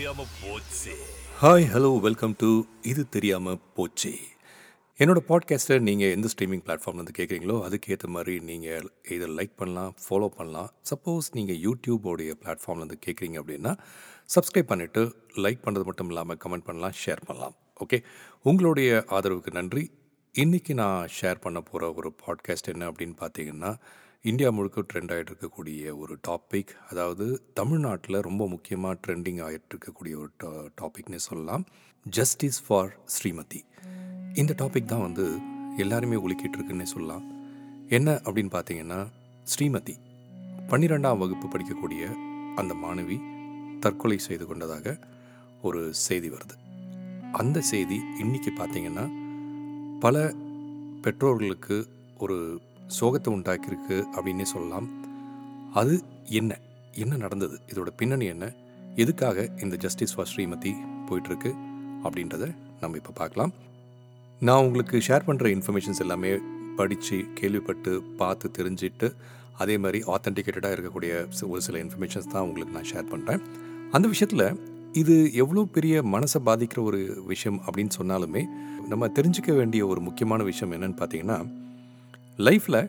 தெரியாம போச்சு. Hi hello welcome to இது தெரியாமல் போச்சு. என்னோட பாட்காஸ்ட்டை நீங்கள் எந்த ஸ்ட்ரீமிங் பிளாட்ஃபார்ம்லேருந்து கேட்குறீங்களோ அதுக்கேற்ற மாதிரி நீங்கள் இதை லைக் பண்ணலாம் ஃபாலோ பண்ணலாம். சப்போஸ் நீங்கள் யூடியூபோடைய பிளாட்ஃபார்ம்லேருந்து கேட்குறீங்க அப்படின்னா சப்ஸ்கிரைப் பண்ணிவிட்டு லைக் பண்ணுறது மட்டும் இல்லாமல் கமெண்ட் பண்ணலாம் ஷேர் பண்ணலாம். ஓகே உங்களுடைய ஆதரவுக்கு நன்றி. இன்றைக்கி நான் ஷேர் பண்ண போகிற ஒரு பாட்காஸ்ட் என்ன அப்படின்னு பார்த்தீங்கன்னா இந்தியா முழுக்க ட்ரெண்ட் ஆகிட்டு இருக்கக்கூடிய ஒரு டாபிக் அதாவது தமிழ்நாட்டில் ரொம்ப முக்கியமாக ட்ரெண்டிங் ஆகிட்டு இருக்கக்கூடிய ஒரு டாபிக்னே சொல்லலாம். ஜஸ்டிஸ் ஃபார் ஸ்ரீமதி இந்த டாபிக் தான் வந்து எல்லாருமே ஒலிக்கிட்டு இருக்குன்னே சொல்லலாம். என்ன அப்படின்னு பார்த்தீங்கன்னா ஸ்ரீமதி பன்னிரெண்டாம் வகுப்பு படிக்கக்கூடிய அந்த மாணவி தற்கொலை செய்து கொண்டதாக ஒரு செய்தி வருது. அந்த செய்தி இன்னைக்கு பார்த்தீங்கன்னா பல பெற்றோர்களுக்கு ஒரு சோகத்தை உண்டாக்கியிருக்கு அப்படின்னே சொல்லலாம். அது என்ன? என்ன நடந்தது? இதோட பின்னணி என்ன? எதுக்காக இந்த ஜஸ்டிஸ் ஃபார் ஸ்ரீமதி போயிட்டுருக்கு அப்படின்றத நம்ம இப்போ பார்க்கலாம். நான் உங்களுக்கு ஷேர் பண்ணுற இன்ஃபர்மேஷன்ஸ் எல்லாமே படித்து கேள்விப்பட்டு பார்த்து தெரிஞ்சுட்டு அதே மாதிரி ஆத்தென்டிகேட்டடாக இருக்கக்கூடிய ஒரு சில இன்ஃபர்மேஷன்ஸ் தான் உங்களுக்கு நான் ஷேர் பண்ணுறேன் அந்த விஷயத்தில் இது எவ்வளோ பெரிய மனசை பாதிக்கிற ஒரு விஷயம் அப்படின்னு சொன்னாலுமே நம்ம தெரிஞ்சுக்க வேண்டிய ஒரு முக்கியமான விஷயம் என்னென்னு பார்த்தீங்கன்னா லைஃப்பில்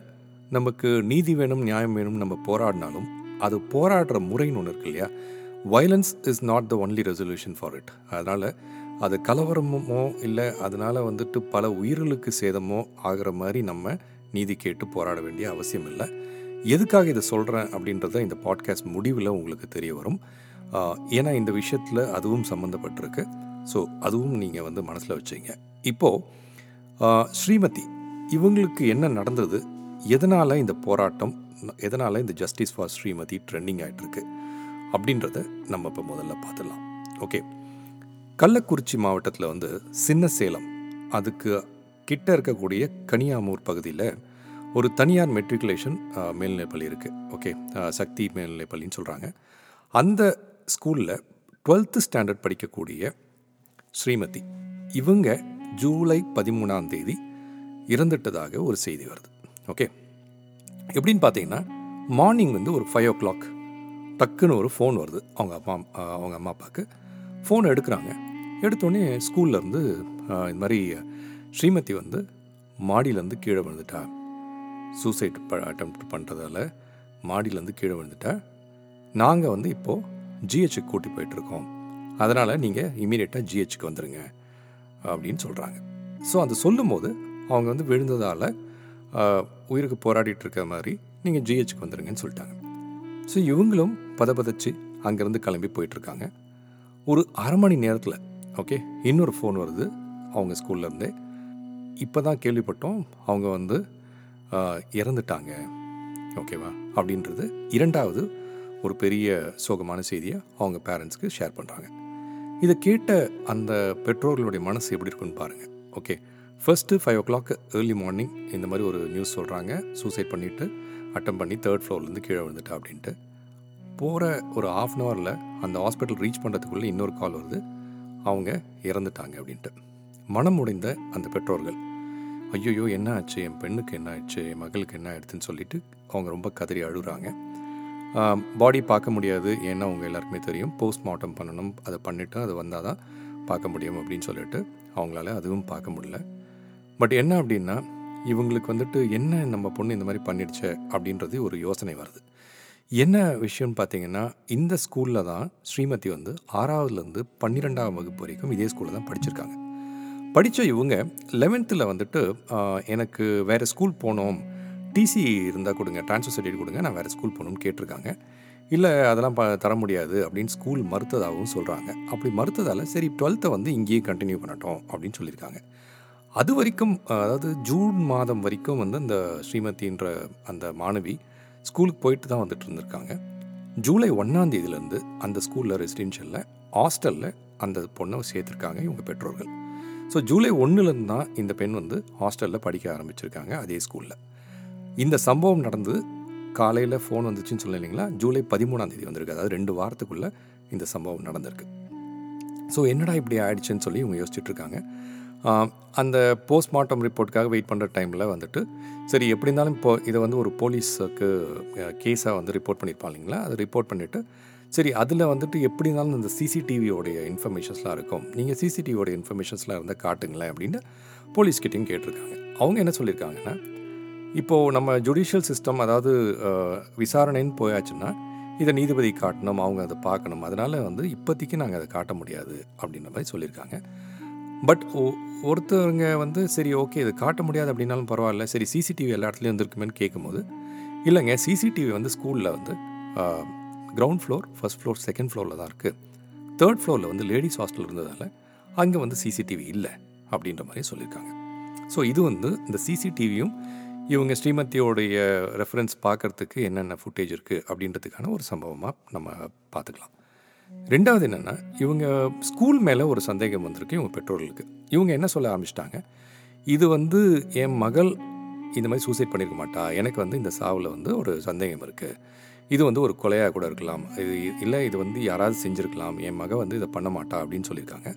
நமக்கு நீதி வேணும் நியாயம் வேணும் நம்ம போராடினாலும் அது போராடுற முறைன்னு ஒன்று இருக்கு இல்லையா? Violence is not the only resolution for it அதனால் அது கலவரமோ இல்லை அதனால் வந்துட்டு பல உயிர்களுக்கு சேதமோ ஆகிற மாதிரி நம்ம நீதி கேட்டு போராட வேண்டிய அவசியம் இல்லை. எதுக்காக இதை சொல்கிறேன் அப்படின்றத இந்த பாட்காஸ்ட் முடிவில் உங்களுக்கு தெரிய வரும். ஏன்னா இந்த விஷயத்தில் அதுவும் சம்மந்தப்பட்டிருக்கு ஸோ அதுவும் நீங்கள் வந்து மனசில் வச்சுங்க. இப்போது ஸ்ரீமதி இவங்களுக்கு என்ன நடந்தது? எதனால் இந்த போராட்டம் எதனால் இந்த ஜஸ்டிஸ் ஃபார் ஸ்ரீமதி ட்ரெண்டிங் ஆகிட்டுருக்கு அப்படின்றத நம்ம இப்போ முதல்ல பார்த்துடலாம். ஓகே கள்ளக்குறிச்சி மாவட்டத்தில் வந்து சின்ன சேலம் அதுக்கு கிட்ட இருக்கக்கூடிய கனியாமூர் பகுதியில் ஒரு தனியார் மெட்ரிகுலேஷன் மேல்நிலைப்பள்ளி இருக்குது ஓகே சக்தி மேல்நிலைப்பள்ளின்னு சொல்கிறாங்க அந்த ஸ்கூலில் டுவெல்த்து ஸ்டாண்டர்ட் படிக்கக்கூடிய ஸ்ரீமதி. இவங்க ஜூலை பதிமூணாம் தேதி இறந்துட்டதாக ஒரு செய்தி வருது. ஓகே எப்படின்னு பார்த்தீங்கன்னா மார்னிங் வந்து ஒரு ஃபைவ் ஓ கிளாக் டக்குன்னு ஒரு ஃபோன் வருது. அவங்க அப்பா அவங்க அம்மா அப்பாவுக்கு ஃபோன் எடுக்கிறாங்க. எடுத்தோடனே ஸ்கூல்லேருந்து இந்த மாதிரி ஸ்ரீமதி வந்து மாடியிலேருந்து கீழே விழுந்துட்டா. சூசைட் ப அட்டம் பண்ணுறதால மாடியிலேருந்து கீழே விழுந்துட்டா. நாங்கள் வந்து இப்போது ஜிஹெச்சுக்கு கூட்டி போயிட்டுருக்கோம் அதனால் நீங்கள் இமீடியட்டாக ஜிஹெச்சுக்கு வந்துடுங்க அப்படின்னு சொல்கிறாங்க ஸோ அது சொல்லும்போது அவங்க வந்து விழுந்ததால் உயிருக்கு போராடிட்டு இருக்க மாதிரி நீங்கள் ஜிஹெச்சுக்கு வந்துடுங்கன்னு சொல்லிட்டாங்க. ஸோ இவங்களும் பதப்பதச்சு அங்கேருந்து கிளம்பி போயிட்டுருக்காங்க. ஒரு அரை மணி நேரத்தில் ஓகே இன்னொரு ஃபோன் வருது அவங்க ஸ்கூல்லேருந்தே இப்போ தான் கேள்விப்பட்டோம் அவங்க வந்து இறந்துட்டாங்க ஓகேவா அப்படின்றது இரண்டாவது ஒரு பெரிய சோகமான செய்தியை அவங்க பேரண்ட்ஸ்க்கு ஷேர் பண்ணுறாங்க இதை கேட்ட அந்த பெற்றோர்களுடைய மனசு எப்படி இருக்குன்னு பாருங்கள் okay first five o'clock early morning இந்த மாதிரி ஒரு நியூஸ் சொல்கிறாங்க சூசைட் பண்ணிவிட்டு அட்டம் பண்ணி தேர்ட் ஃப்ளோர்லேருந்து கீழே விழுந்துட்டா அப்படின்ட்டு. போகிற ஒரு ஆஃப் அன் ஹவரில் அந்த ஹாஸ்பிட்டல் ரீச் பண்ணுறதுக்குள்ளே இன்னொரு கால் வருது. அவங்க இறந்துட்டாங்க அப்படின்ட்டு. மனம் உடைந்த அந்த பெற்றோர்கள். ஐயோ என்ன ஆச்சு? என் பெண்ணுக்கு என்ன ஆச்சு? என் மகளுக்கு என்ன ஆயிடுதுன்னு சொல்லிட்டு அவங்க ரொம்ப கதறி அழுகுறாங்க. பாடி பார்க்க முடியாது. ஏன்னா அவங்க எல்லாருக்குமே தெரியும். போஸ்ட்மார்ட்டம் பண்ணணும். அதை பண்ணிவிட்டு அது வந்தால் தான் பார்க்க முடியும் அப்படின்னு சொல்லிட்டு அவங்களால அதுவும் பார்க்க முடியல. பட் என்ன அப்படின்னா இவங்களுக்கு வந்துட்டு என்ன நம்ம பொண்ணு இந்த மாதிரி பண்ணிடுச்சே அப்படின்றது ஒரு யோசனை வருது. என்ன விஷயம்னு பார்த்தீங்கன்னா இந்த ஸ்கூலில் தான் ஸ்ரீமதி வந்து ஆறாவதுலேருந்து பன்னிரெண்டாம் வகுப்பு வரைக்கும் இதே ஸ்கூலில் தான் படிச்சிருக்காங்க. படித்த இவங்க லெவன்த்தில் வந்துட்டு எனக்கு வேறு ஸ்கூல் போகணும் டிசி இருந்தால் கொடுங்க ட்ரான்ஸ்ஃபர் சர்டிஃபிகேட் கொடுங்க நான் வேறு ஸ்கூல் போகணும்னு கேட்டிருக்காங்க. இல்லை அதெல்லாம் ப தர முடியாது அப்படின்னு ஸ்கூல் மறுத்ததாகவும் சொல்கிறாங்க அப்படி மறுத்ததால் சரி டுவெல்த்தை வந்து இங்கேயே கண்டினியூ பண்ணட்டும் அப்படின்னு சொல்லியிருக்காங்க. அது வரைக்கும் அதாவது ஜூன் மாதம் வரைக்கும் வந்து அந்த ஸ்ரீமதின்ற அந்த மாணவி ஸ்கூலுக்கு போயிட்டு தான் வந்துட்டு இருந்திருக்காங்க. ஜூலை ஒன்றாம் தேதியிலேருந்து அந்த ஸ்கூலில் ரெசிடென்ஷியலில் ஹாஸ்டலில் அந்த பொண்ணை சேர்த்துருக்காங்க இவங்க பெற்றோர்கள். ஸோ ஜூலை ஒன்றுலேருந்து தான் இந்த பெண் வந்து ஹாஸ்டலில் படிக்க ஆரம்பிச்சிருக்காங்க அதே ஸ்கூலில். இந்த சம்பவம் நடந்து காலையில் ஃபோன் வந்துச்சுன்னு சொல்ல இல்லைங்களா? ஜூலை பதிமூணாம் தேதி வந்திருக்கு. அதாவது ரெண்டு வாரத்துக்குள்ளே இந்த சம்பவம் நடந்திருக்கு. ஸோ என்னடா இப்படி ஆயிடுச்சுன்னு சொல்லி இவங்க யோசிச்சுட்ருக்காங்க அந்த போஸ்ட்மார்ட்டம் ரிப்போர்ட்டுக்காக வெயிட் பண்ணுற டைமில் வந்துட்டு சரி எப்படி இருந்தாலும் இப்போ இதை வந்து ஒரு போலீஸுக்கு கேஸாக வந்து ரிப்போர்ட் பண்ணியிருப்பாங்க இல்லைங்களா? அதை ரிப்போர்ட் பண்ணிவிட்டு சரி அதில் வந்துட்டு எப்படி இருந்தாலும் இந்த சிசிடிவியோடைய இன்ஃபர்மேஷன்ஸ்லாம் இருக்கும். நீங்கள் சிசிடிவியோட இன்ஃபர்மேஷன்ஸ்லாம் இருந்தால் காட்டுங்களேன் அப்படின்னு போலீஸ்கிட்டையும் கேட்டிருக்காங்க. அவங்க என்ன சொல்லியிருக்காங்கன்னா இப்போது நம்ம ஜுடிஷியல் சிஸ்டம் அதாவது விசாரணைன்னு போயாச்சுன்னா இதை நீதிபதி காட்டணும் அவங்க அதை பார்க்கணும். அதனால் வந்து இப்போதைக்கு நாங்கள் அதை காட்ட முடியாது அப்படின்ற மாதிரி சொல்லியிருக்காங்க. பட் ஒருத்தவங்க வந்து சரி ஓகே இது காட்ட முடியாது அப்படின்னாலும் பரவாயில்ல. சரி சிசிடிவி எல்லா இடத்துலையும் வந்துருக்குமேன்னு கேட்கும்போது இல்லைங்க சிசிடிவி வந்து ஸ்கூலில் வந்து ground floor first floor second ஃப்ளோரில் தான் இருக்குது தேர்ட் ஃப்ளோரில் வந்து லேடிஸ் ஹாஸ்டல் இருந்ததால் அங்கே வந்து சிசிடிவி இல்லை அப்படின்ற மாதிரி சொல்லியிருக்காங்க. ஸோ இது வந்து இந்த சிசிடிவியும் இவங்க ஸ்ரீமதியோடைய ரெஃபரன்ஸ் பார்க்கறதுக்கு என்னென்ன ஃபுட்டேஜ் இருக்குது அப்படின்றதுக்கான ஒரு சம்பவமாக நம்ம பார்த்துக்கலாம். ரெண்டாவது என்னென்னா இவங்க ஸ்கூல் மேலே ஒரு சந்தேகம் வந்திருக்கு இவங்க பெற்றோர்களுக்கு. இவங்க என்ன சொல்ல ஆரம்பிச்சிட்டாங்க? இது வந்து என் மகள் இந்த மாதிரி சூசைட் பண்ணியிருக்க மாட்டா. எனக்கு வந்து இந்த சாவில் வந்து ஒரு சந்தேகம் இருக்குது இது வந்து ஒரு கொலையாக கூட இருக்கலாம். இது இல்லை இது வந்து யாராவது செஞ்சுருக்கலாம். என் மகள் வந்து இதை பண்ண மாட்டா அப்படின்னு சொல்லியிருக்காங்க.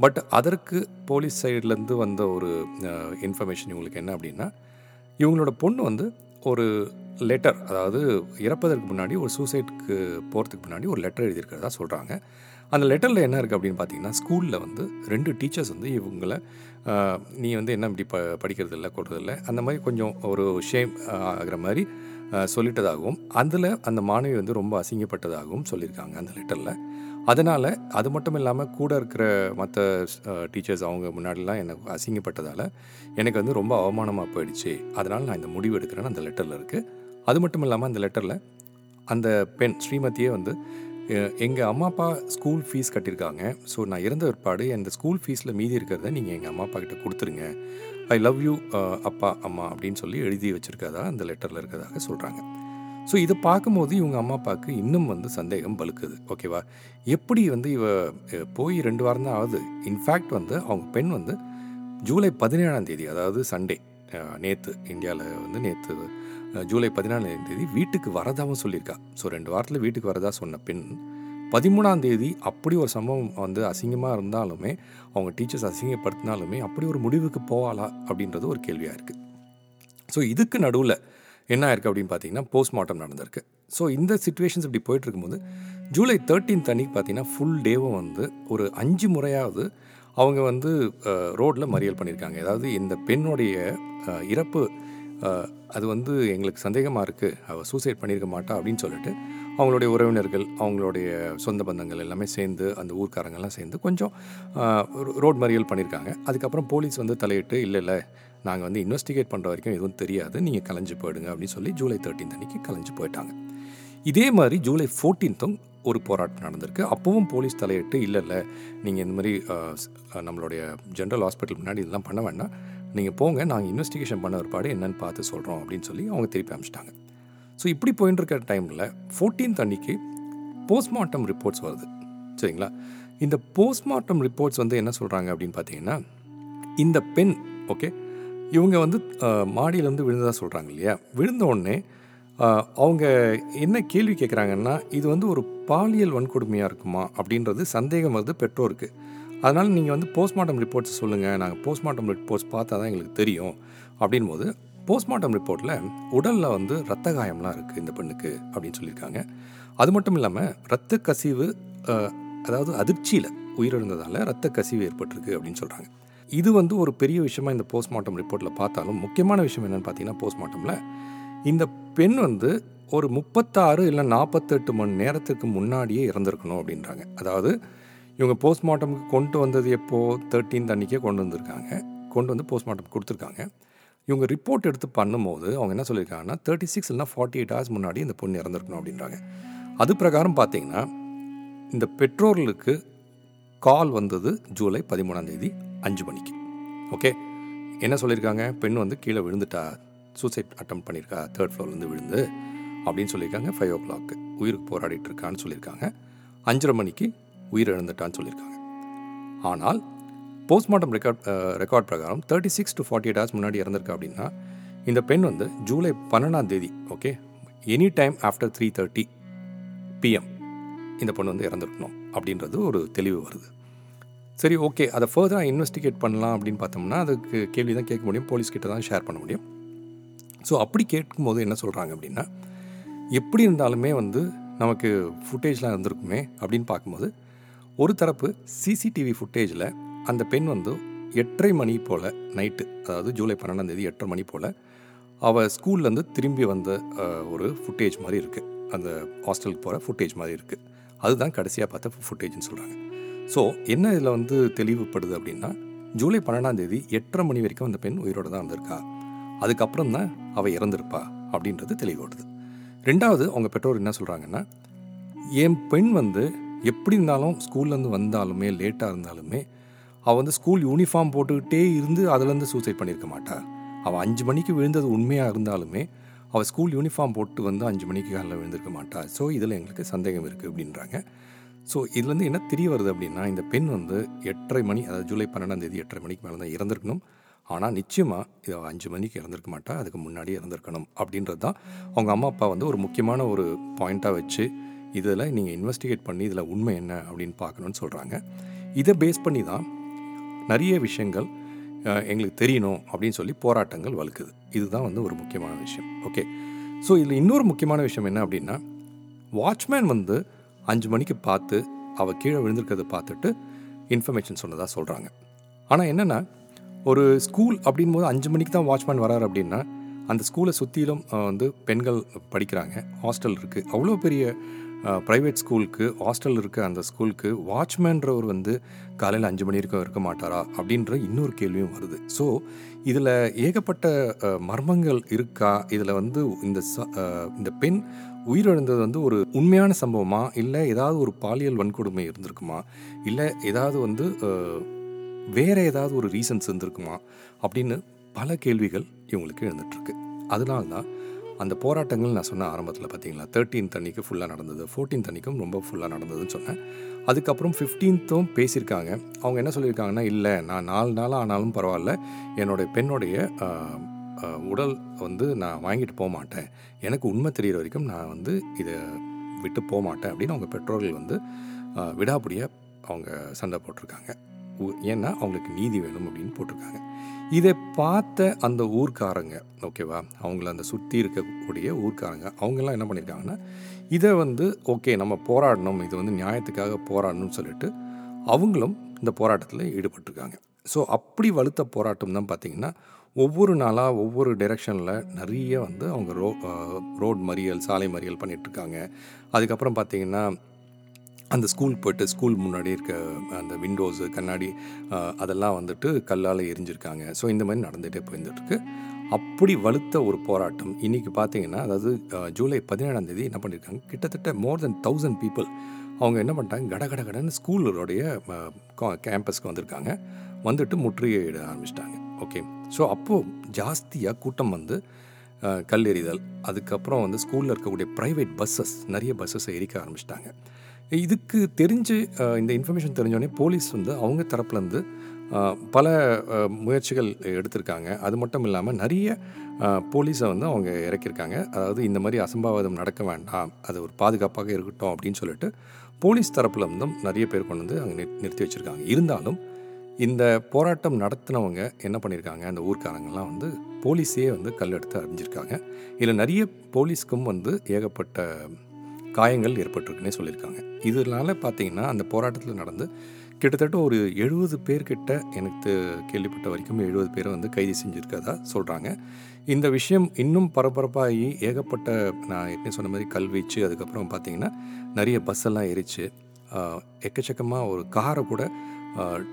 பட் அதற்கு போலீஸ் சைட்லேருந்து வந்த ஒரு இன்ஃபர்மேஷன் இவங்களுக்கு என்ன அப்படின்னா இவங்களோட பொண்ணு வந்து ஒரு லெட்டர் அதாவது இறப்பதற்கு முன்னாடி ஒரு சூசைட்க்கு போகிறதுக்கு முன்னாடி ஒரு லெட்டர் எழுதியிருக்கிறதா சொல்கிறாங்க அந்த லெட்டரில் என்ன இருக்குது அப்படின்னு பார்த்தீங்கன்னா ஸ்கூலில் வந்து ரெண்டு டீச்சர்ஸ் வந்து இவங்களை நீ வந்து என்ன இப்படி ப படிக்கிறது இல்லை கொடுறது இல்லை அந்த மாதிரி கொஞ்சம் ஒரு ஷேம் ஆகிற மாதிரி சொல்லிட்டதாகவும் அதில் அந்த மாணவி வந்து ரொம்ப அசிங்கப்பட்டதாகவும் சொல்லியிருக்காங்க அந்த லெட்டரில் அதனால் அது மட்டும் இல்லாமல் கூட இருக்கிற மற்ற டீச்சர்ஸ் அவங்க முன்னாடிலாம் எனக்கு அசிங்கப்பட்டதால் எனக்கு வந்து ரொம்ப அவமானமாக போயிடுச்சு. அதனால் நான் இந்த முடிவு எடுக்கிறேன்னு அந்த லெட்டரில் இருக்குது அது மட்டும் இல்லாமல் அந்த லெட்டரில் அந்த பெண் ஸ்ரீமதியே வந்து எங்கள் அம்மா அப்பா ஸ்கூல் ஃபீஸ் கட்டியிருக்காங்க ஸோ நான் இறந்த பிற்பாடு அந்த ஸ்கூல் ஃபீஸில் மீதி இருக்கிறத நீங்கள் எங்கள் அம்மா அப்பா கிட்ட கொடுத்துருங்க. ஐ லவ் யூ அப்பா அம்மா அப்படின்னு சொல்லி எழுதி வச்சுருக்கதா அந்த லெட்டரில் இருக்கிறதாக சொல்கிறாங்க ஸோ இதை பார்க்கும்போது இவங்க அம்மா அப்பாவுக்கு இன்னும் வந்து சந்தேகம் பலுக்குது ஓகேவா எப்படி வந்து இவ போய் ரெண்டு வாரம் தான் ஆகுது? இன்ஃபேக்ட் வந்து அவங்க பெண் வந்து ஜூலை பதினேழாம் தேதி அதாவது சண்டே நேற்று இந்தியாவில் வந்து நேற்று ஜூலை பதினாலாம் தேதி வீட்டுக்கு வரதாகவும் சொல்லியிருக்கா. ஸோ ரெண்டு வாரத்தில் வீட்டுக்கு வரதா சொன்ன பெண் பதிமூணாம் தேதி அப்படி ஒரு சம்பவம் வந்து அசிங்கமாக இருந்தாலுமே அவங்க டீச்சர்ஸ் அசிங்கப்படுத்தினாலுமே அப்படி ஒரு முடிவுக்கு போவாளா அப்படின்றது ஒரு கேள்வியாக இருக்குது ஸோ இதுக்கு நடுவில் என்ன ஆயிருக்கு அப்படின்னு பார்த்தீங்கன்னா போஸ்ட்மார்ட்டம் நடந்திருக்கு. ஸோ இந்த சுச்சுவேஷன்ஸ் இப்படி போயிட்டு இருக்கும்போது ஜூலை தேர்ட்டீன்த் அன்னைக்கு பார்த்தீங்கன்னா ஃபுல் டேவும் வந்து ஒரு அஞ்சு முறையாவது அவங்க வந்து ரோட்டில் மறியல் பண்ணியிருக்காங்க. அதாவது இந்த பெண்ணுடைய இறப்பு அது வந்து எங்களுக்கு சந்தேகமாக இருக்குது அவள் சூசைட் பண்ணியிருக்க மாட்டா அப்படின்னு சொல்லிட்டு அவங்களுடைய உறவினர்கள் அவங்களுடைய சொந்த பந்தங்கள் எல்லாமே சேர்ந்து அந்த ஊர்க்காரங்கெல்லாம் சேர்ந்து கொஞ்சம் ரோட் மறியல் பண்ணியிருக்காங்க அதுக்கப்புறம் போலீஸ் வந்து தலையிட்டு இல்லை இல்லை நாங்கள் வந்து இன்வெஸ்டிகேட் பண்ணுற வரைக்கும் எதுவும் தெரியாது. நீங்கள் கலைஞ்சு போயிடுங்க. அப்படின்னு சொல்லி ஜூலை தேர்ட்டீன் அன்னைக்கு கலைஞ்சு போயிட்டாங்க. இதே மாதிரி ஜூலை ஃபோர்டீன்த்தும் ஒரு போராட்டம் நடந்திருக்கு. அப்போவும் போலீஸ் தலையிட்டு இல்லை இல்லை நீங்கள் இந்த மாதிரி நம்மளுடைய ஜென்ரல் ஹாஸ்பிட்டல் முன்னாடி இதெல்லாம் பண்ண வேண்டாம். நீங்கள் போங்க நாங்கள் இன்வெஸ்டிகேஷன் பண்ண ஒருபாடு என்னென்னு பார்த்து சொல்கிறோம் அப்படின்னு சொல்லி அவங்க திருப்பி அனுப்பிச்சிட்டாங்க ஸோ இப்படி போயின்னு இருக்கிற டைமில் ஃபோர்டீன்த் அன்னைக்கு போஸ்ட்மார்ட்டம் ரிப்போர்ட்ஸ் வருது. சரிங்களா? இந்த போஸ்ட்மார்ட்டம் ரிப்போர்ட்ஸ் வந்து என்ன சொல்கிறாங்க அப்படின்னு பார்த்தீங்கன்னா இந்த பெண் ஓகே இவங்க வந்து மாடியிலேருந்து விழுந்ததாக சொல்கிறாங்க இல்லையா? விழுந்த உடனே அவங்க என்ன கேள்வி கேட்குறாங்கன்னா இது வந்து ஒரு பாலியல் வன்கொடுமையாக இருக்குமா அப்படின்றது சந்தேகம் வருது பெற்றோருக்கு. அதனால் நீங்கள் வந்து போஸ்ட்மார்ட்டம் ரிப்போர்ட்ஸ் சொல்லுங்கள் நாங்கள் போஸ்ட்மார்ட்டம் ரிப்போர்ட்ஸ் பார்த்தா தான் எங்களுக்கு தெரியும். அப்படின் போது போஸ்ட்மார்ட்டம் ரிப்போர்ட்டில் உடலில் வந்து ரத்த காயம்லாம் இருக்குது இந்த பெண்ணுக்கு அப்படின்னு சொல்லியிருக்காங்க. அது மட்டும் இல்லாமல் ரத்த கசிவு அதாவது அதிர்ச்சியில் உயிரிழந்ததால் ரத்த கசிவு ஏற்பட்டிருக்கு அப்படின்னு சொல்கிறாங்க இது வந்து ஒரு பெரிய விஷயமா இந்த போஸ்ட்மார்ட்டம் ரிப்போர்ட்டில் பார்த்தாலும் முக்கியமான விஷயம் என்னென்னு பார்த்தீங்கன்னா போஸ்ட்மார்ட்டமில் இந்த பெண் வந்து ஒரு முப்பத்தாறு இல்லை நாற்பத்தெட்டு மணி நேரத்துக்கு முன்னாடியே இறந்துருக்கணும் அப்படின்றாங்க. அதாவது இவங்க போஸ்ட்மார்ட்டமுக்கு கொண்டு வந்தது எப்போது தேர்ட்டீன்த் அன்றைக்கே கொண்டு வந்திருக்காங்க. கொண்டு வந்து போஸ்ட்மார்ட்டம் கொடுத்துருக்காங்க. இவங்க ரிப்போர்ட் எடுத்து பண்ணும்போது அவங்க என்ன சொல்லியிருக்காங்கன்னா தேர்ட்டி சிக்ஸ் இல்லைனா ஃபார்ட்டி எயிட் ஹவர்ஸ் முன்னாடி இந்த பொண்ணு இறந்துருக்கணும் அப்படின்றாங்க. அது பிரகாரம் பார்த்தீங்கன்னா இந்த பெற்றோர்களுக்கு கால் வந்தது ஜூலை பதிமூணாம் தேதி அஞ்சு மணிக்கு. ஓகே என்ன சொல்லியிருக்காங்க? பெண் வந்து கீழே விழுந்துட்டா சூசைட் அட்டம் பண்ணியிருக்கா தேர்ட் ஃப்ளோர்லேருந்து விழுந்து அப்படின்னு சொல்லியிருக்காங்க. ஃபைவ் ஓ கிளாக்கு உயிருக்கு போராடிட்டு இருக்கான்னு சொல்லியிருக்காங்க. அஞ்சரை மணிக்கு உயிரிழந்துட்டான்னு சொல்லியிருக்காங்க. ஆனால் போஸ்ட்மார்ட்டம் ரெக்கார்ட் ரெக்கார்ட் பிரகாரம் thirty six to forty eight hours முன்னாடி இறந்துருக்கா அப்படின்னா இந்த பெண் வந்து ஜூலை பன்னெண்டாம் தேதி okay any time after three thirty PM இந்த பொண்ணு வந்து இறந்துருக்கணும் அப்படின்றது ஒரு தெளிவு வருது. சரி ஓகே அதை ஃபர்தராக இன்வெஸ்டிகேட் பண்ணலாம் அப்படின்னு பார்த்தோம்னா அதுக்கு கேள்வி தான் கேட்க முடியும் போலீஸ் கிட்ட தான் ஷேர் பண்ண முடியும். ஸோ அப்படி கேட்கும்போது என்ன சொல்கிறாங்க அப்படின்னா எப்படி இருந்தாலுமே வந்து நமக்கு ஃபுட்டேஜ்லாம் இருந்திருக்குமே அப்படின்னு பார்க்கும்போது ஒரு தரப்பு சிசிடிவி ஃபுட்டேஜில் அந்த பெண் வந்து எட்டரை மணி போல் நைட்டு அதாவது ஜூலை பன்னெண்டாம் தேதி எட்டரை மணி போல் அவள் ஸ்கூல்லேருந்து திரும்பி வந்த ஒரு ஃபுட்டேஜ் மாதிரி இருக்குது அந்த ஹாஸ்டலுக்கு போகிற ஃபுட்டேஜ் மாதிரி இருக்குது அதுதான் கடைசியாக பார்த்த ஃபுட்டேஜ்னு சொல்கிறாங்க ஸோ என்ன இதில் வந்து தெளிவுபடுது அப்படின்னா ஜூலை பன்னெண்டாம் தேதி எட்டரை மணி வரைக்கும் அந்த பெண் உயிரோடு தான் வந்திருக்கா அதுக்கப்புறம் தான் அவள் இறந்திருப்பா அப்படின்றது தெளிவுபடுது. ரெண்டாவது அவங்க பெற்றோர் என்ன சொல்கிறாங்கன்னா என் பெண் வந்து எப்படி இருந்தாலும் ஸ்கூல்லேருந்து வந்தாலுமே லேட்டாக இருந்தாலுமே அவள் வந்து ஸ்கூல் யூனிஃபார்ம் போட்டுக்கிட்டே இருந்து அதுலேருந்து சூசைட் பண்ணியிருக்க மாட்டாள் அவள் அஞ்சு மணிக்கு விழுந்தது உண்மையாக இருந்தாலுமே அவள் ஸ்கூல் யூனிஃபார்ம் போட்டு வந்து அஞ்சு மணிக்கு காலையில் விழுந்திருக்க மாட்டாள் ஸோ இதில் எங்களுக்கு சந்தேகம் இருக்குது அப்படின்றாங்க. ஸோ இதுலேருந்து என்ன தெரிய வருது அப்படின்னா இந்த பெண் வந்து எட்டரை மணி அதாவது ஜூலை பன்னெண்டாம் தேதி எட்டரை மணிக்கு மேலே தான் இறந்துருக்கணும். ஆனால் நிச்சயமாக இது அஞ்சு மணிக்கு இறந்துருக்க மாட்டா அதுக்கு முன்னாடியே இறந்துருக்கணும் அப்படின்றது தான் அவங்க அம்மா அப்பா வந்து ஒரு முக்கியமான ஒரு பாயிண்ட்டாக வச்சு இதில் நீங்கள் இன்வெஸ்டிகேட் பண்ணி இதில் உண்மை என்ன அப்படின்னு பார்க்கணுன்னு சொல்கிறாங்க இதை பேஸ் பண்ணி தான் நிறைய விஷயங்கள் எங்களுக்கு தெரியணும் அப்படின்னு சொல்லி போராட்டங்கள் வலுக்குது. இதுதான் வந்து ஒரு முக்கியமான விஷயம். ஓகே ஸோ இதில் இன்னொரு முக்கியமான விஷயம் என்ன அப்படின்னா வாட்ச்மேன் வந்து அஞ்சு மணிக்கு பார்த்து அவள் கீழே விழுந்திருக்கிறத பார்த்துட்டு இன்ஃபர்மேஷன் சொன்னதாக சொல்கிறாங்க ஆனால் என்னென்னா ஒரு ஸ்கூல் அப்படின் போது அஞ்சு மணிக்கு தான் வாட்ச்மேன் வராரு அப்படின்னா அந்த ஸ்கூலை சுற்றிலும் வந்து பெண்கள் படிக்கிறாங்க. ஹாஸ்டல் இருக்குது அவ்வளோ பெரிய ப்ரைவேட் ஸ்கூலுக்கு ஹாஸ்டல் இருக்க அந்த ஸ்கூலுக்கு வாட்ச்மேன்றவர் வந்து காலையில் அஞ்சு மணி வரைக்கும் இருக்க மாட்டாரா அப்படின்ற இன்னொரு கேள்வியும் வருது. ஸோ இதில் ஏகப்பட்ட மர்மங்கள் இருக்கா? இதில் வந்து இந்த ச- இந்த பெண் உயிரிழந்தது வந்து ஒரு உண்மையான சம்பவமா? இல்லை ஏதாவது ஒரு பாலியல் வன்கொடுமை இருந்திருக்குமா? இல்லை ஏதாவது வந்து வேறு வேற ஏதாவது ஒரு ரீசன்ஸ் இருந்திருக்குமா? அப்படின்னு பல கேள்விகள் இவங்களுக்கு எழுந்துட்டுருக்கு. அதனால்தான் அந்த போராட்டங்கள் நான் சொன்ன ஆரம்பத்தில் பார்த்தீங்களா தேர்ட்டீன்த் அன்னைக்கு ஃபுல்லாக நடந்தது. ஃபோர்டீன் அன்னைக்கும் ரொம்ப ஃபுல்லாக நடந்ததுன்னு சொன்னேன். அதுக்கப்புறம் ஃபிஃப்டீன்த்தும் பேசியிருக்காங்க. அவங்க என்ன சொல்லியிருக்காங்கன்னா இல்லை நான் நாலு நாள் ஆனாலும் பரவாயில்ல. என்னுடைய பெண்ணுடைய உடல் வந்து நான் வாங்கிட்டு போக மாட்டேன். எனக்கு உண்மை தெரிகிற வரைக்கும் நான் வந்து இதை விட்டு போக மாட்டேன். அப்படின்னு அவங்க பெற்றோர்கள் வந்து விடாபடியாக அவங்க சண்டை போட்டிருக்காங்க. ஏன்னா அவங்களுக்கு நீதி வேணும் அப்படின்னு போட்டிருக்காங்க. இதை பார்த்த அந்த ஊர்க்காரங்க ஓகேவா? அவங்கள அந்த சுற்றி இருக்கக்கூடிய ஊர்க்காரங்க அவங்கெல்லாம் என்ன பண்ணியிருக்காங்கன்னா இதை வந்து ஓகே நம்ம போராடணும் இது வந்து நியாயத்துக்காக போராடணும்னு சொல்லிட்டு அவங்களும் இந்த போராட்டத்தில் ஈடுபட்டிருக்காங்க. ஸோ அப்படி வலுத்த போராட்டம் தான் பார்த்திங்கன்னா ஒவ்வொரு நாளாக ஒவ்வொரு டைரெக்ஷனில் நிறைய வந்து அவங்க ரோ ரோட் மறியல் சாலை மறியல் பண்ணிகிட்ருக்காங்க அதுக்கப்புறம் பார்த்திங்கன்னா அந்த ஸ்கூல் போயிட்டு ஸ்கூல் முன்னாடி இருக்க அந்த விண்டோஸு கண்ணாடி அதெல்லாம் வந்துட்டு கல்லால் எரிஞ்சிருக்காங்க. ஸோ இந்த மாதிரி நடந்துகிட்டே போயிருந்துட்டுருக்கு. அப்படி வலுத்த ஒரு போராட்டம் இன்றைக்கி பார்த்தீங்கன்னா அதாவது ஜூலை பதினேழாம் தேதி என்ன பண்ணியிருக்காங்க கிட்டத்தட்ட மோர் தென் தௌசண்ட் பீப்புள் அவங்க என்ன பண்ணிட்டாங்க? கட கட கடன்னு ஸ்கூலோடைய கேம்பஸ்க்கு வந்திருக்காங்க. வந்துட்டு முற்றுகையிட ஆரம்பிச்சிட்டாங்க. ஓகே ஸோ அப்போது ஜாஸ்தியாக கூட்டம் வந்து கல் எறிதல் அதுக்கப்புறம் வந்து ஸ்கூலில் இருக்கக்கூடிய ப்ரைவேட் பஸ்ஸஸ் நிறைய பஸ்ஸஸை எரிக்க ஆரம்பிச்சிட்டாங்க. இதுக்கு தெரிஞ்சு இந்த இன்ஃபர்மேஷன் தெரிஞ்சோடனே போலீஸ் வந்து அவங்க தரப்புலேருந்து பல முயற்சிகள் எடுத்திருக்காங்க. அது மட்டும் இல்லாமல் நிறைய போலீஸை வந்து அவங்க இறக்கியிருக்காங்க அதாவது இந்த மாதிரி அசம்பாவிதம் நடக்க வேண்டாம் அது ஒரு பாதுகாப்பாக இருக்கட்டும் அப்படின்னு சொல்லிட்டு போலீஸ் தரப்புல இருந்தும் நிறைய பேர் கொண்டு வந்து அங்கே நிறு- நிறுத்தி வச்சுருக்காங்க. இருந்தாலும் இந்த போராட்டம் நடத்தினவங்க என்ன பண்ணியிருக்காங்க அந்த ஊர்க்காரங்கெல்லாம் வந்து போலீஸே வந்து கல் எடுத்து அறிஞ்சிருக்காங்க. இதில் நிறைய போலீஸ்க்கும் வந்து ஏகப்பட்ட காயங்கள் ஏற்பட்டிருக்குன்னே சொல்லியிருக்காங்க. இதனால் பார்த்தீங்கன்னா அந்த போராட்டத்தில் நடந்து கிட்டத்தட்ட ஒரு எழுபது பேர்கிட்ட எனக்கு கேள்விப்பட்ட வரைக்கும் எழுபது பேரை வந்து கைது செஞ்சுருக்கதா சொல்கிறாங்க இந்த விஷயம் இன்னும் பரபரப்பாகி ஏகப்பட்ட நான் ஏற்கனவே சொன்ன மாதிரி கல்வீச்சு அதுக்கப்புறம் பார்த்தீங்கன்னா நிறைய பஸ் எல்லாம் எரிச்சு எக்கச்சக்கமாக ஒரு காரை கூட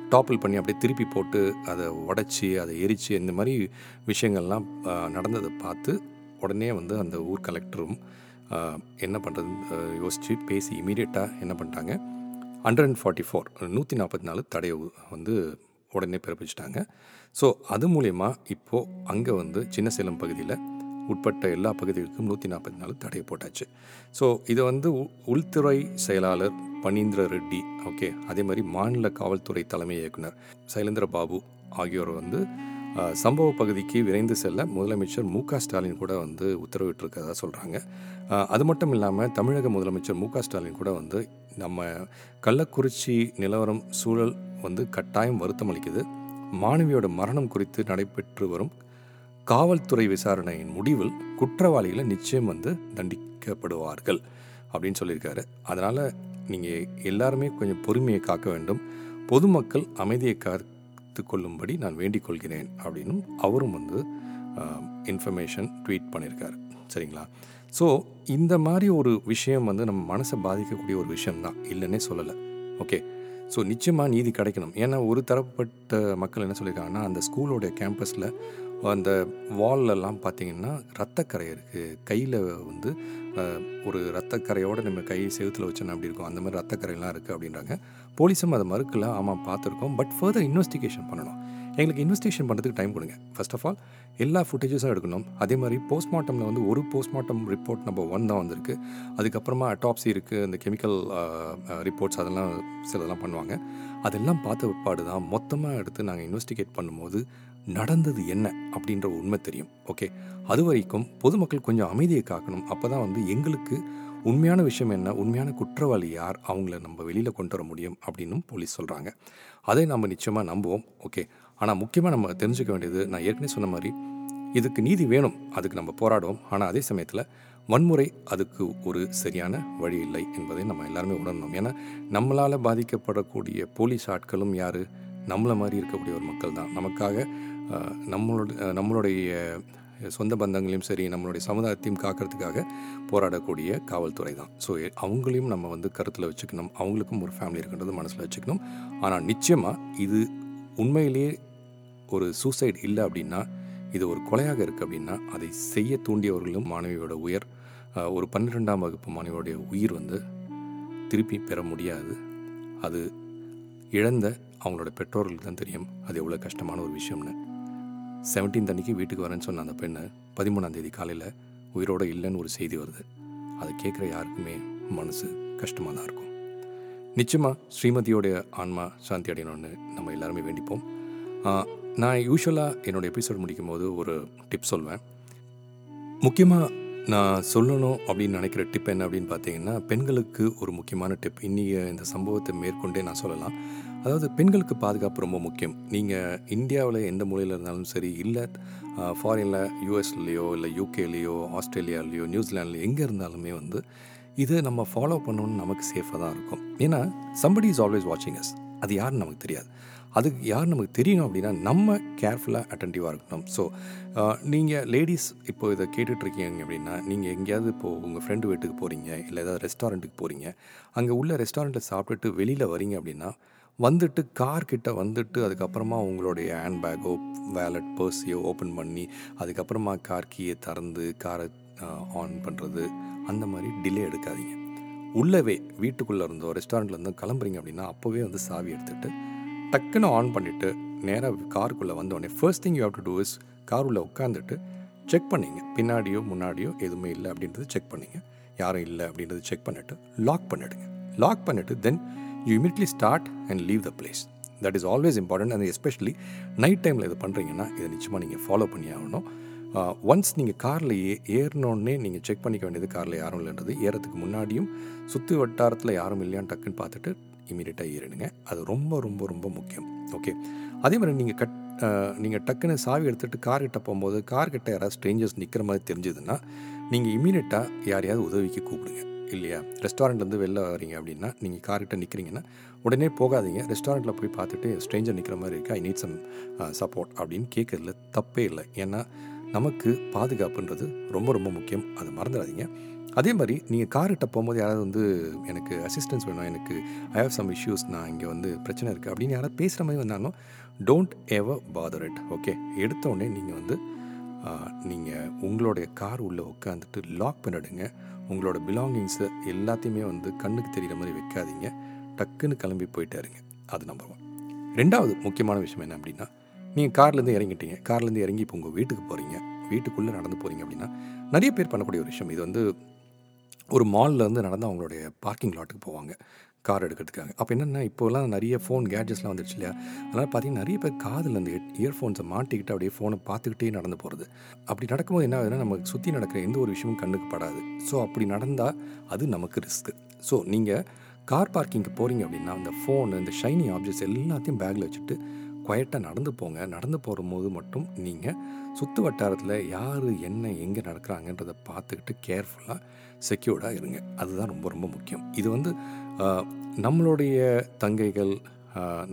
டாப்பில் பண்ணி அப்படியே திருப்பி போட்டு அதை உடச்சி அதை எரித்து இந்த மாதிரி விஷயங்கள்லாம் நடந்ததை பார்த்து உடனே வந்து அந்த ஊர் கலெக்டரும் என்ன பண்ணுறதுன்னு யோசித்து பேசி இமீடியட்டாக என்ன பண்ணிட்டாங்க? ஹண்ட்ரட் அண்ட் ஃபார்ட்டி ஃபோர் நூற்றி நாற்பத்தி நாலு தடையை வந்து உடனே பிறப்பிச்சிட்டாங்க. ஸோ அது மூலயமா இப்போது அங்கே வந்து சின்ன சேலம் பகுதியில் உட்பட்ட எல்லா பகுதிகளுக்கும் நூற்றி நாற்பத்தி நாலு தடையை போட்டாச்சு. ஸோ இதை வந்து உ- உள்துறை செயலாளர் பனீந்திர ரெட்டி ஓகே அதே மாதிரி மாநில காவல்துறை தலைமை இயக்குனர் சைலேந்திர பாபு ஆகியோர் வந்து சம்பவ பகுதிக்கு விரைந்து செல்ல முதலமைச்சர் மு க ஸ்டாலின் கூட வந்து உத்தரவிட்டிருக்கதா சொல்கிறாங்க அது மட்டும் இல்லாமல் தமிழக முதலமைச்சர் மு க ஸ்டாலின் கூட வந்து நம்ம கள்ளக்குறிச்சி நிலவரம் சூழல் வந்து கட்டாயம் வருத்தம் அளிக்குது. மாணவியோட மரணம் குறித்து நடைபெற்று வரும் காவல்துறை விசாரணையின் முடிவில் குற்றவாளிகளை நிச்சயம் வந்து தண்டிக்கப்படுவார்கள் அப்படின்னு சொல்லியிருக்காரு. அதனால் நீங்கள் எல்லாருமே கொஞ்சம் பொறுமையை காக்க வேண்டும். பொதுமக்கள் அமைதியை வைத்து கொள்ளும்படி நான் வேண்டிக் கொள்கிறேன் அப்படின்னும் அவரும் வந்து இன்ஃபர்மேஷன் ட்வீட் பண்ணியிருக்காரு சரிங்களா? ஸோ இந்த மாதிரி ஒரு விஷயம் வந்து நம்ம மனசை பாதிக்கக்கூடிய ஒரு விஷயம்தான். இல்லைன்னே சொல்லலை. ஓகே ஸோ நிச்சயமாக நீதி கிடைக்கணும். ஏன்னா ஒரு தரப்பட்ட மக்கள் என்ன சொல்லியிருக்காங்கன்னா அந்த ஸ்கூலோடைய கேம்பஸில் அந்த வால்லெல்லாம் பார்த்தீங்கன்னா ரத்தக்கரை இருக்குது கையில் வந்து ஒரு ரத்தக்கரையோடு நம்ம கை செவுத்தில் வச்சோன்னா அப்படி இருக்கும்? அந்த மாதிரி ரத்தக்கரையெல்லாம் இருக்குது அப்படின்றாங்க. போலீஸும் அதை மறுக்கல. ஆமாம் பார்த்துருக்கோம். பட் ஃபர்தர் இன்வெஸ்டிகேஷன் பண்ணணும். எங்களுக்கு இன்வெஸ்டிகேஷன் பண்ணுறதுக்கு டைம் கொடுங்க. ஃபர்ஸ்ட் ஆஃப் ஆல் எல்லா ஃபுட்டேஜஸும் எடுக்கணும். அதே மாதிரி போஸ்ட்மார்ட்டமில் வந்து ஒரு போஸ்ட்மார்ட்டம் ரிப்போர்ட் நம்பர் ஒன் தான் வந்திருக்கு. அதுக்கப்புறமா அட்டாப்சி இருக்குது இந்த கெமிக்கல் ரிப்போர்ட்ஸ் அதெல்லாம் சிலதெல்லாம் பண்ணுவாங்க. அதெல்லாம் பார்த்த பிற்பாடு தான் மொத்தமாக எடுத்து நாங்கள் இன்வெஸ்டிகேட் பண்ணும்போது நடந்தது என்ன அப்படின்ற உண்மை தெரியும். ஓகே அது வரைக்கும் பொதுமக்கள் கொஞ்சம் அமைதியை காக்கணும். அப்போ தான் வந்து எங்களுக்கு உண்மையான விஷயம் என்ன? உண்மையான குற்றவாளி யார் அவங்கள நம்ம வெளியில் கொண்டு வர முடியும் அப்படின்னும் போலீஸ் சொல்கிறாங்க அதை நம்ம நிச்சயமாக நம்புவோம். ஓகே ஆனால் முக்கியமாக நம்ம தெரிஞ்சுக்க வேண்டியது நான் ஏற்கனவே சொன்ன மாதிரி இதுக்கு நீதி வேணும் அதுக்கு நம்ம போராடுவோம். ஆனால் அதே சமயத்தில் வன்முறை அதுக்கு ஒரு சரியான வழி இல்லை என்பதை நம்ம எல்லாருமே உணரணும். ஏன்னா நம்மளால் பாதிக்கப்படக்கூடிய போலீஸ் ஆட்களும் யார்? நம்மளை மாதிரி இருக்கக்கூடிய ஒரு மக்கள் தான். நமக்காக நம்மளோட நம்மளுடைய சொந்த பந்தங்களையும் சரி நம்மளுடைய சமுதாயத்தையும் காக்கிறதுக்காக போராடக்கூடிய காவல்துறை தான். ஸோ அவங்களையும் நம்ம வந்து கருத்தில் வச்சுக்கணும். அவங்களுக்கும் ஒரு ஃபேமிலி இருக்கின்றது மனசில் வச்சுக்கணும். ஆனால் நிச்சயமாக இது உண்மையிலேயே ஒரு சூசைட் இல்லை அப்படின்னா இது ஒரு கொலையாக இருக்குது அப்படின்னா அதை செய்ய தூண்டியவர்களும் மாணவியோட உயர் ஒரு பன்னிரெண்டாம் வகுப்பு மாணவியோடைய உயிர் வந்து திருப்பி பெற முடியாது. அது இழந்த அவங்களோட பெற்றோர்களுக்கு தான் தெரியும். அது எவ்வளோ கஷ்டமான ஒரு விஷயம்னு. 17th அன்னைக்கு வீட்டுக்கு வரேன்னு சொன்ன அந்த பெண்ணு பதிமூணாம் தேதி காலையில் உயிரோட இல்லைன்னு ஒரு செய்தி வருது. அதை கேட்குற யாருக்குமே மனசு கஷ்டமாக தான் இருக்கும். நிச்சயமாக ஸ்ரீமதியோடைய ஆன்மா சாந்தி அடையணும்னு நம்ம எல்லாருமே வேண்டிப்போம். நான் யூஸ்வலாக என்னோட எபிசோட் முடிக்கும் போது ஒரு டிப் சொல்வேன். முக்கியமாக நான் சொல்லணும் அப்படின்னு நினைக்கிற டிப் என்ன அப்படின்னு பார்த்தீங்கன்னா பெண்களுக்கு ஒரு முக்கியமான டிப் இன்றைக்கி இந்த சம்பவத்தை மேற்கொண்டே நான் சொல்லலாம். அதாவது பெண்களுக்கு பாதுகாப்பு ரொம்ப முக்கியம். நீங்கள் இந்தியாவில் எந்த மூலையில் இருந்தாலும் சரி இல்லை ஃபாரினில் யூஎஸ்லேயோ இல்லை யூகேலேயோ ஆஸ்திரேலியாலேயோ நியூசிலாண்ட்லேயோ எங்கே இருந்தாலுமே வந்து இதை நம்ம ஃபாலோ பண்ணணும்னு நமக்கு சேஃபாக தான் இருக்கும். ஏன்னா சம்படி இஸ் ஆல்வேஸ் வாட்சிங் அஸ் அது யாருன்னு நமக்கு தெரியாது. அதுக்கு யார் நமக்கு தெரியணும் அப்படின்னா நம்ம கேர்ஃபுல்லாக அட்டன்டிவாக இருக்கணும். ஸோ நீங்கள் லேடிஸ் இப்போ இதை கேட்டுட்ருக்கீங்க அப்படின்னா நீங்கள் எங்கேயாவது இப்போது உங்கள் ஃப்ரெண்டு வீட்டுக்கு போகிறீங்க இல்லை ஏதாவது ரெஸ்டாரண்ட்டுக்கு போகிறீங்க அங்கே உள்ள ரெஸ்டாரண்ட்டில் சாப்பிட்டுட்டு வெளியில் வரீங்க அப்படின்னா வந்துட்டு கார் கிட்ட வந்துட்டு அதுக்கப்புறமா உங்களுடைய ஹேண்ட் பேக்கோ வேலட் பர்ஸையோ ஓப்பன் பண்ணி அதுக்கப்புறமா கார் கீயை திறந்து காரை ஆன் பண்ணுறது அந்த மாதிரி டிலே எடுக்காதீங்க. உள்ளவே வீட்டுக்குள்ளே இருந்தோ ரெஸ்டாரண்ட்லேருந்தோ கிளம்புறீங்க அப்படின்னா அப்போவே வந்து சாவி எடுத்துகிட்டு டக்குன்னு ஆன் பண்ணிவிட்டு நேராக காருக்குள்ளே வந்தோடனே first thing you have to do is car உள்ளே உட்காந்துட்டு செக் பண்ணிங்க. பின்னாடியோ முன்னாடியோ எதுவுமே இல்லை அப்படின்றது செக் பண்ணிங்க. யாரும் இல்லை அப்படின்றது செக் பண்ணிவிட்டு லாக் பண்ணிவிடுங்க லாக் பண்ணிவிட்டு then you immediately start and leave the place that is always important and especially night டைமில் இது பண்ணுறீங்கன்னா இதை நிச்சயமாக நீங்கள் ஃபாலோ பண்ணி ஆகணும். ஒன்ஸ் நீங்கள் காரில் ஏ ஏறினோடனே நீங்கள் செக் பண்ணிக்க வேண்டியது காரில் யாரும் இல்லைன்றது. ஏறத்துக்கு முன்னாடியும் சுற்று வட்டாரத்தில் யாரும் இல்லையான்னு டக்குன்னு பார்த்துட்டு இமீடியட்டாக ஏறிடுங்க. அது ரொம்ப ரொம்ப ரொம்ப முக்கியம். ஓகே அதே மாதிரி நீங்கள் கட் நீங்கள் டக்குன்னு சாவி எடுத்துகிட்டு கார் கிட்ட போகும்போது கார்கிட்ட யாராவது ஸ்ட்ரேஞ்சர்ஸ் நிற்கிற மாதிரி தெரிஞ்சதுன்னா நீங்கள் இமீடியட்டாக யாரையாவது உதவிக்கு கூப்பிடுங்க. இல்லையா? ரெஸ்டாரண்ட்லேருந்து வெளில வரீங்க அப்படின்னா நீங்கள் கார்கிட்ட நிற்கிறீங்கன்னா உடனே போகாதீங்க. ரெஸ்டாரண்ட்டில் போய் பார்த்துட்டு ஸ்ட்ரேஞ்சர் நிற்கிற மாதிரி இருக்குது ஐ நீட் சம் சப்போர்ட் அப்படின்னு கேட்குறதுல தப்பே இல்லை. ஏன்னா நமக்கு பாதுகாப்புன்றது ரொம்ப ரொம்ப முக்கியம். அதை மறந்துடாதீங்க. அதே மாதிரி நீங்கள் கார்கிட்ட போகும்போது யாராவது வந்து எனக்கு அசிஸ்டன்ஸ் வேணும். எனக்கு ஐ ஹவ் சம் இஷ்யூஸ் நான் இங்கே வந்து பிரச்சனை இருக்குது அப்படின்னு யாராவது பேசுகிற மாதிரி வந்தாலும் don't ever bother it okay எடுத்த உடனே நீங்கள் வந்து நீங்கள் உங்களுடைய கார் உள்ளே உட்காந்துட்டு லாக் பண்ணிடுங்க. உங்களோட பிலாங்கிங்ஸை எல்லாத்தையுமே வந்து கண்ணுக்கு தெரிகிற மாதிரி வைக்காதீங்க. டக்குன்னு கிளம்பி போயிட்டே இருங்க அது நம்பர் ஒன் ரெண்டாவது முக்கியமான விஷயம் என்ன அப்படின்னா நீங்கள் கார்லேருந்து இறங்கிட்டீங்க. கார்லேருந்து இறங்கி இப்போ உங்கள் வீட்டுக்கு போகிறீங்க வீட்டுக்குள்ளே நடந்து போகிறீங்க அப்படின்னா நிறைய பேர் பண்ணக்கூடிய ஒரு விஷயம். இது வந்து ஒரு மாலில் இருந்து நடந்து அவங்களுடைய பார்க்கிங் லாட்டுக்கு போவாங்க. கார் எடுக்கிறதுக்காக. அப்போ என்னென்னா இப்போலாம் நிறைய ஃபோன் கேட்ஜெட்ஸ்லாம் வந்துடுச்சு இல்லையா? அதனால் பார்த்தீங்கன்னா நிறைய பேர் காதில் அந்த இயர்ஃபோன்ஸை மாட்டிக்கிட்டு அப்படியே ஃபோனை பார்த்துக்கிட்டே நடந்து போகிறது அப்படி நடக்கும்போது என்ன ஆகுதுன்னா நமக்கு சுற்றி நடக்கிற எந்த ஒரு விஷயமும் கண்ணுக்கு படாது. ஸோ அப்படி நடந்தால் அது நமக்கு ரிஸ்க்கு ஸோ நீங்கள் கார் பார்க்கிங்க்கு போகிறீங்க அப்படின்னா அந்த ஃபோனு இந்த ஷைனி ஆப்ஜெக்ட்ஸ் எல்லாத்தையும் பேக்கில் வச்சுட்டு குவைட்டாக நடந்து போங்க. நடந்து போகும்போது மட்டும் நீங்கள் சுற்று வட்டாரத்தில் யார் என்ன எங்கே நடக்கிறாங்கன்றதை பார்த்துக்கிட்டு கேர்ஃபுல்லாக செக்யூர்டாக இருங்க அதுதான் ரொம்ப ரொம்ப முக்கியம். இது வந்து நம்மளுடைய தங்கைகள்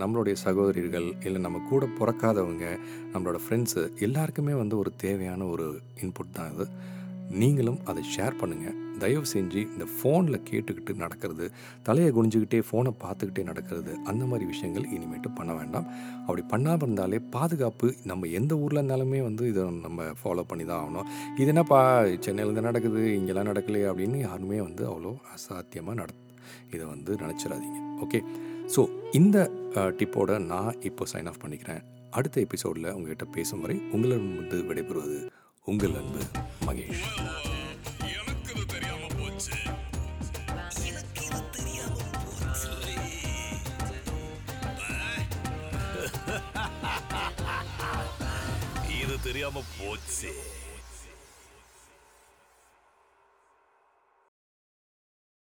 நம்மளுடைய சகோதரிகள் இல்லை நம்ம கூட பிறக்காதவங்க நம்மளோட ஃப்ரெண்ட்ஸு எல்லாருக்குமே வந்து ஒரு தேவையான ஒரு இன்புட் தான் இது. நீங்களும் அதை ஷேர் பண்ணுங்கள் தயவு செஞ்சு இந்த ஃபோனில் கேட்டுக்கிட்டு நடக்கிறது தலையை குனிஞ்சுக்கிட்டே ஃபோனை பார்த்துக்கிட்டே நடக்கிறது அந்த மாதிரி விஷயங்கள் இனிமேட்டு பண்ண வேண்டாம். அப்படி பண்ணாமல் இருந்தாலே பாதுகாப்பு நம்ம எந்த ஊரில் இருந்தாலுமே வந்து இதை நம்ம ஃபாலோ பண்ணி தான் ஆகணும். இது என்னப்பா சென்னையில் நடக்குது இங்கெல்லாம் நடக்கலையே அப்படின்னு யாருமே வந்து அவ்வளோ அசாத்தியமாக நட இதை வந்து நினச்சிடாதீங்க. ஓகே ஸோ இந்த டிப்போட நான் இப்போ சைன் ஆஃப் பண்ணிக்கிறேன். அடுத்த எபிசோடில் உங்ககிட்ட பேசும் வரை உங்களிடம் வந்து விடைபெறுவது உங்கள் அன்பு மகேஷ். எனக்கு தெரியாம போச்சு தெரியாம போச்சு இது தெரியாம போச்சு.